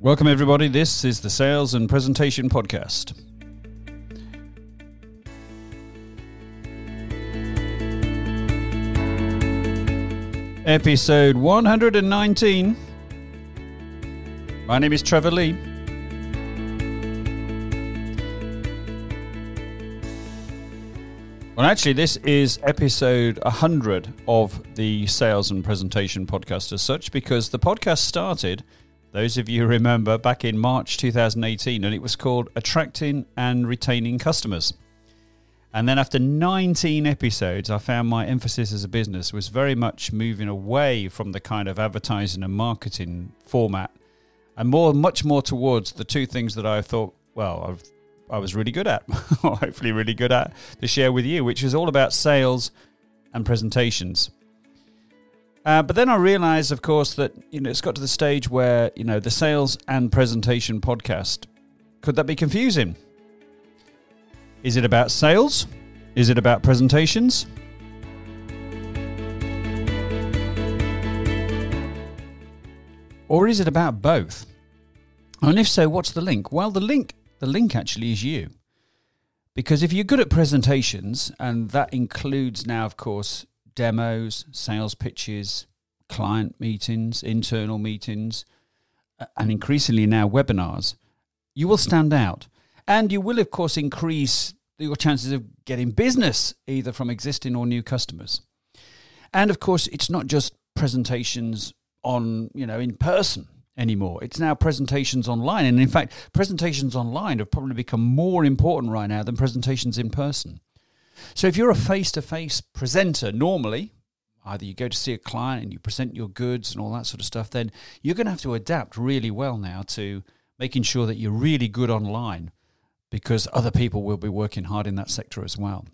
Welcome, everybody. This is the Sales and Presentation Podcast. Episode 119. My name is Trevor Lee. Well, actually, this is episode 100 of the Sales and Presentation Podcast as such, because the podcast started those of you remember back in March 2018, and it was called Attracting and Retaining Customers. And then after 19 episodes, I found my emphasis as a business was very much moving away from the kind of advertising and marketing format and more, much more towards the two things that I thought, well, I've, I was really good at, or hopefully really good at to share with you, which is all about sales and presentations. Uh, but then I realized, of course, that you know it's got to the stage where you know the sales and presentation podcast could that be confusing? Is it about sales? Is it about presentations? Or is it about both? And if so, what's the link? Well, the link the link actually is you. Because if you're good at presentations, and that includes now, of course, demos, sales pitches, client meetings, internal meetings, and increasingly now webinars, you will stand out. And you will, of course, increase your chances of getting business either from existing or new customers. And of course, it's not just presentations on, you know, in person anymore. It's now presentations online. And in fact, presentations online have probably become more important right now than presentations in person. So if you're a face to face presenter, normally, either you go to see a client and you present your goods and all that sort of stuff, then you're going to have to adapt really well now to making sure that you're really good online because other people will be working hard in that sector as well.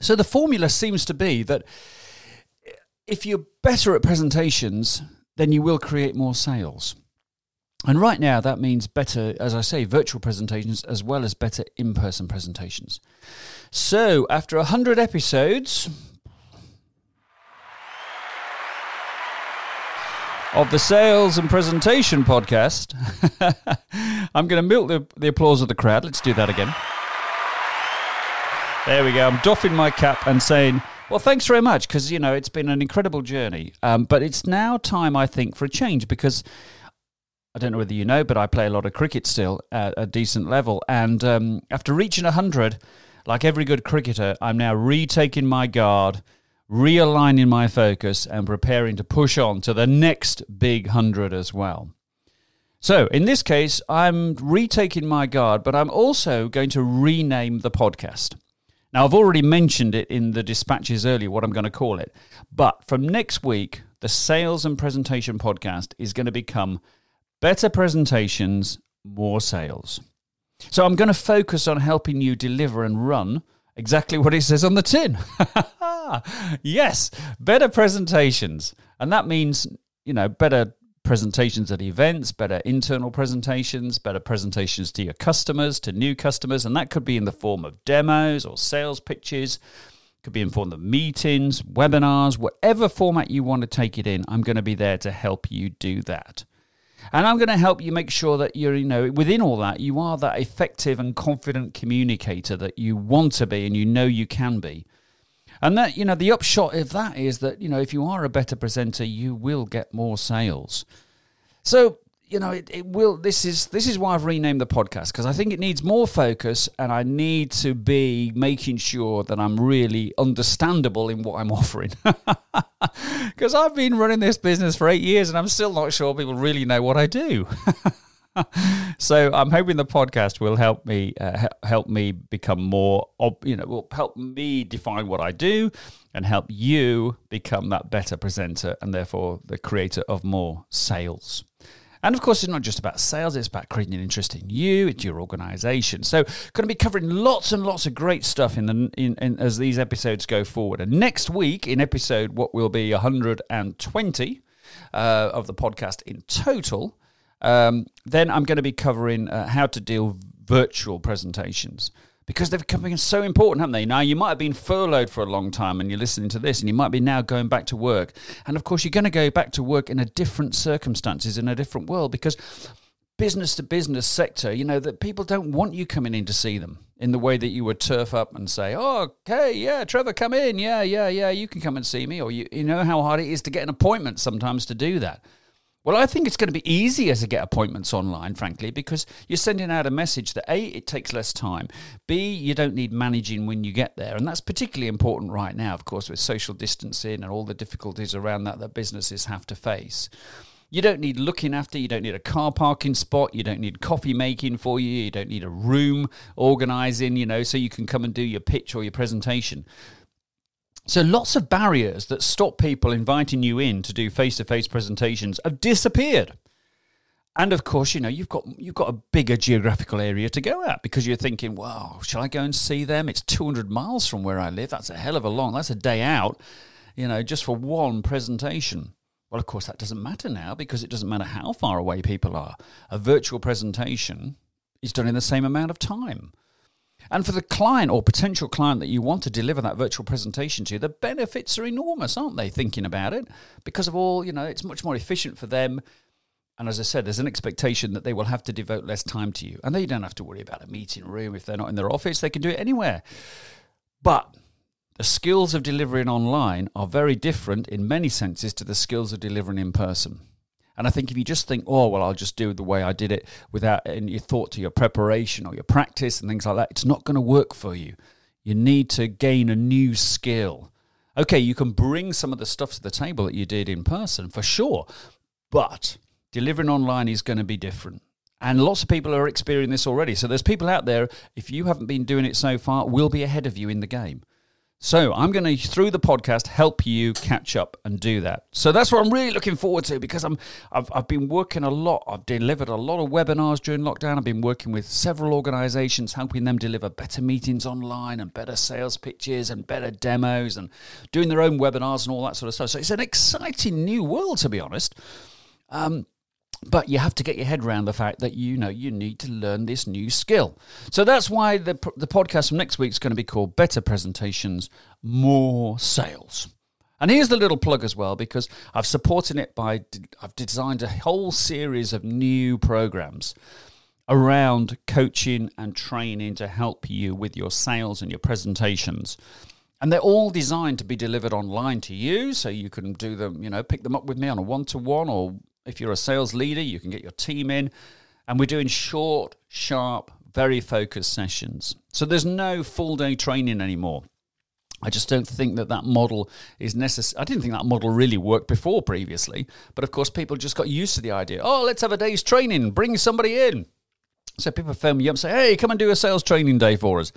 So the formula seems to be that if you're better at presentations, then you will create more sales. And right now, that means better, as I say, virtual presentations as well as better in person presentations. So, after 100 episodes of the Sales and Presentation Podcast, I'm going to milk the, the applause of the crowd. Let's do that again. There we go. I'm doffing my cap and saying, well, thanks very much because, you know, it's been an incredible journey. Um, but it's now time, I think, for a change because I don't know whether you know, but I play a lot of cricket still at a decent level. And um, after reaching 100, like every good cricketer, I'm now retaking my guard, realigning my focus, and preparing to push on to the next big 100 as well. So, in this case, I'm retaking my guard, but I'm also going to rename the podcast. Now, I've already mentioned it in the dispatches earlier, what I'm going to call it. But from next week, the Sales and Presentation Podcast is going to become Better Presentations, More Sales. So I'm going to focus on helping you deliver and run exactly what it says on the tin. yes, better presentations. And that means, you know, better presentations at events, better internal presentations, better presentations to your customers, to new customers, and that could be in the form of demos or sales pitches, could be in form of meetings, webinars, whatever format you want to take it in. I'm going to be there to help you do that. And I'm going to help you make sure that you're, you know, within all that, you are that effective and confident communicator that you want to be and you know you can be. And that, you know, the upshot of that is that, you know, if you are a better presenter, you will get more sales. So, you know, it, it will this is this is why I've renamed the podcast because I think it needs more focus and I need to be making sure that I'm really understandable in what I'm offering. Because I've been running this business for eight years and I'm still not sure people really know what I do. so I'm hoping the podcast will help me uh, help me become more, you know, will help me define what I do and help you become that better presenter and therefore the creator of more sales. And of course, it's not just about sales, it's about creating an interest in you, it's your organization. So, going to be covering lots and lots of great stuff in the in, in, as these episodes go forward. And next week, in episode what will be 120 uh, of the podcast in total, um, then I'm going to be covering uh, how to deal virtual presentations because they've become so important, haven't they? Now, you might have been furloughed for a long time and you're listening to this, and you might be now going back to work. And of course, you're going to go back to work in a different circumstances, in a different world, because business to business sector, you know, that people don't want you coming in to see them in the way that you would turf up and say, oh, okay, yeah, Trevor, come in. Yeah, yeah, yeah, you can come and see me. Or you, you know how hard it is to get an appointment sometimes to do that. Well, I think it's going to be easier to get appointments online, frankly, because you're sending out a message that A, it takes less time, B, you don't need managing when you get there. And that's particularly important right now, of course, with social distancing and all the difficulties around that that businesses have to face. You don't need looking after, you don't need a car parking spot, you don't need coffee making for you, you don't need a room organizing, you know, so you can come and do your pitch or your presentation. So lots of barriers that stop people inviting you in to do face-to-face presentations have disappeared. And of course, you know, you've got you've got a bigger geographical area to go at because you're thinking, wow, shall I go and see them? It's 200 miles from where I live. That's a hell of a long. That's a day out, you know, just for one presentation. Well, of course, that doesn't matter now because it doesn't matter how far away people are. A virtual presentation is done in the same amount of time. And for the client or potential client that you want to deliver that virtual presentation to, the benefits are enormous, aren't they? Thinking about it, because of all, you know, it's much more efficient for them. And as I said, there's an expectation that they will have to devote less time to you. And they don't have to worry about a meeting room if they're not in their office, they can do it anywhere. But the skills of delivering online are very different in many senses to the skills of delivering in person. And I think if you just think, oh, well, I'll just do it the way I did it without any thought to your preparation or your practice and things like that, it's not going to work for you. You need to gain a new skill. Okay, you can bring some of the stuff to the table that you did in person for sure, but delivering online is going to be different. And lots of people are experiencing this already. So there's people out there, if you haven't been doing it so far, will be ahead of you in the game. So I'm going to, through the podcast, help you catch up and do that. So that's what I'm really looking forward to because I'm, I've, I've been working a lot. I've delivered a lot of webinars during lockdown. I've been working with several organizations, helping them deliver better meetings online and better sales pitches and better demos and doing their own webinars and all that sort of stuff. So it's an exciting new world, to be honest. Um, but you have to get your head around the fact that you know you need to learn this new skill. So that's why the the podcast from next week is going to be called Better Presentations, More Sales. And here's the little plug as well because I've supported it by I've designed a whole series of new programs around coaching and training to help you with your sales and your presentations. And they're all designed to be delivered online to you so you can do them, you know, pick them up with me on a one to one or if you're a sales leader, you can get your team in. And we're doing short, sharp, very focused sessions. So there's no full day training anymore. I just don't think that that model is necessary. I didn't think that model really worked before previously, but of course, people just got used to the idea. Oh, let's have a day's training, bring somebody in. So people phone me up and say, "Hey, come and do a sales training day for us."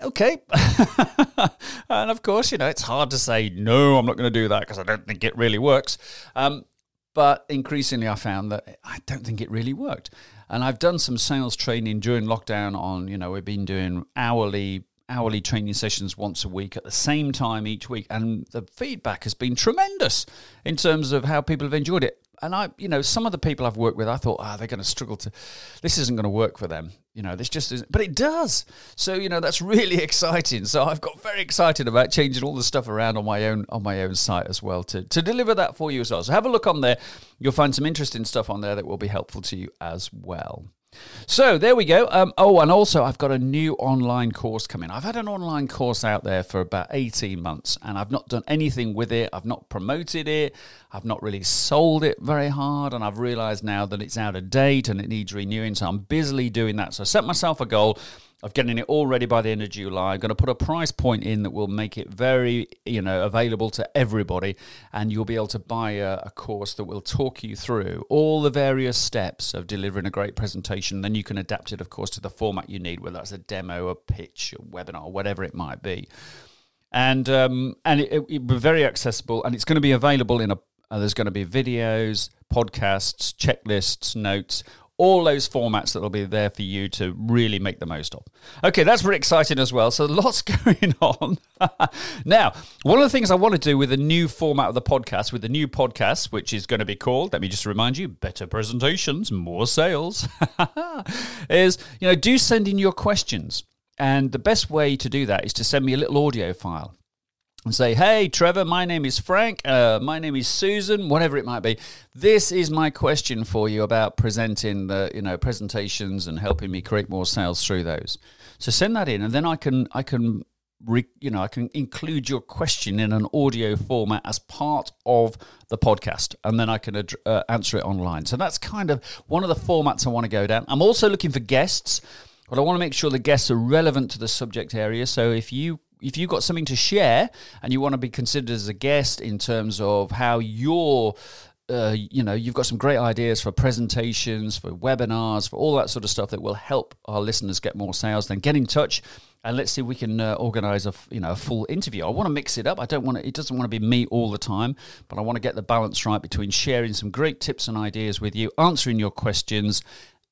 Okay, and of course, you know it's hard to say no. I'm not going to do that because I don't think it really works. Um, but increasingly, I found that I don't think it really worked. And I've done some sales training during lockdown on, you know, we've been doing hourly hourly training sessions once a week at the same time each week and the feedback has been tremendous in terms of how people have enjoyed it and I, you know, some of the people I've worked with, I thought, ah, oh, they're going to struggle to, this isn't going to work for them. You know, this just isn't, but it does. So, you know, that's really exciting. So I've got very excited about changing all the stuff around on my own, on my own site as well to, to deliver that for you as well. So have a look on there. You'll find some interesting stuff on there that will be helpful to you as well. So there we go. Um, oh, and also I've got a new online course coming. I've had an online course out there for about 18 months and I've not done anything with it. I've not promoted it. I've not really sold it very hard. And I've realized now that it's out of date and it needs renewing. So I'm busily doing that. So I set myself a goal of getting it all ready by the end of July. I'm going to put a price point in that will make it very, you know, available to everybody, and you'll be able to buy a, a, course that will talk you through all the various steps of delivering a great presentation. Then you can adapt it, of course, to the format you need, whether that's a demo, a pitch, a webinar, whatever it might be. And um, and it, it, will be very accessible, and it's going to be available in a. Uh, there's going to be videos, podcasts, checklists, notes, all those formats that will be there for you to really make the most of. Okay, that's very exciting as well. So lots going on. now, one of the things I want to do with the new format of the podcast, with the new podcast, which is going to be called, let me just remind you, better presentations, more sales, is, you know, do send in your questions. And the best way to do that is to send me a little audio file. And say, hey, Trevor, my name is Frank, uh, my name is Susan, whatever it might be. This is my question for you about presenting the, you know, presentations and helping me create more sales through those. So send that in, and then I can, I can, re, you know, I can include your question in an audio format as part of the podcast, and then I can ad- uh, answer it online. So that's kind of one of the formats I want to go down. I'm also looking for guests. But I want to make sure the guests are relevant to the subject area. So if you if you've got something to share and you want to be considered as a guest in terms of how you're uh, you know, you've got some great ideas for presentations, for webinars, for all that sort of stuff that will help our listeners get more sales. Then get in touch and let's see if we can uh, organize a you know a full interview. I want to mix it up. I don't want it doesn't want to be me all the time, but I want to get the balance right between sharing some great tips and ideas with you, answering your questions,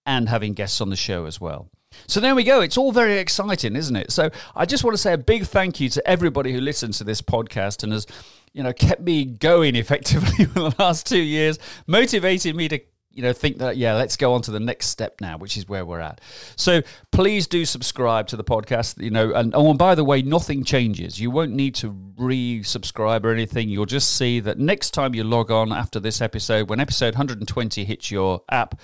and having guests on the show as well. So there we go. It's all very exciting, isn't it? So I just want to say a big thank you to everybody who listens to this podcast and has, you know, kept me going effectively for the last two years, motivated me to you know think that yeah let's go on to the next step now which is where we're at so please do subscribe to the podcast you know and oh and by the way nothing changes you won't need to re-subscribe or anything you'll just see that next time you log on after this episode when episode 120 hits your app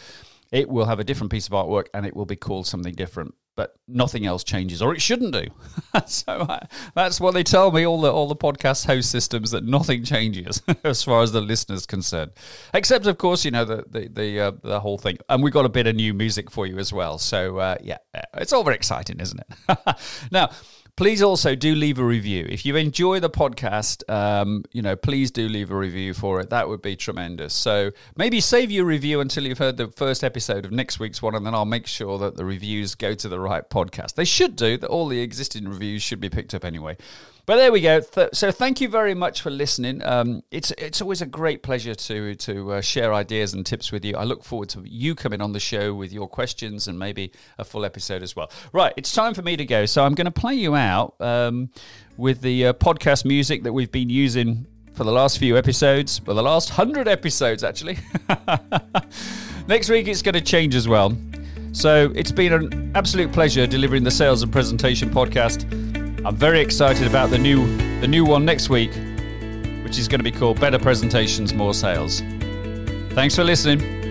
it will have a different piece of artwork and it will be called something different but nothing else changes or it shouldn't do. So I, that's what they tell me all the all the podcast host systems that nothing changes as far as the listeners concerned. Except of course you know the the the, uh, the whole thing. And we've got a bit of new music for you as well. So uh, yeah it's all very exciting isn't it? Now Please also do leave a review. If you enjoy the podcast, um, you know, please do leave a review for it. That would be tremendous. So maybe save your review until you've heard the first episode of next week's one, and then I'll make sure that the reviews go to the right podcast. They should do. That all the existing reviews should be picked up anyway. But there we go. So thank you very much for listening. Um, it's it's always a great pleasure to to uh, share ideas and tips with you. I look forward to you coming on the show with your questions and maybe a full episode as well. Right, it's time for me to go. So I'm going to play you out um, with the uh, podcast music that we've been using for the last few episodes, for the last hundred episodes actually. Next week it's going to change as well. So it's been an absolute pleasure delivering the sales and presentation podcast. I'm very excited about the new the new one next week, which is going to be called Better Presentations, More Sales. Thanks for listening.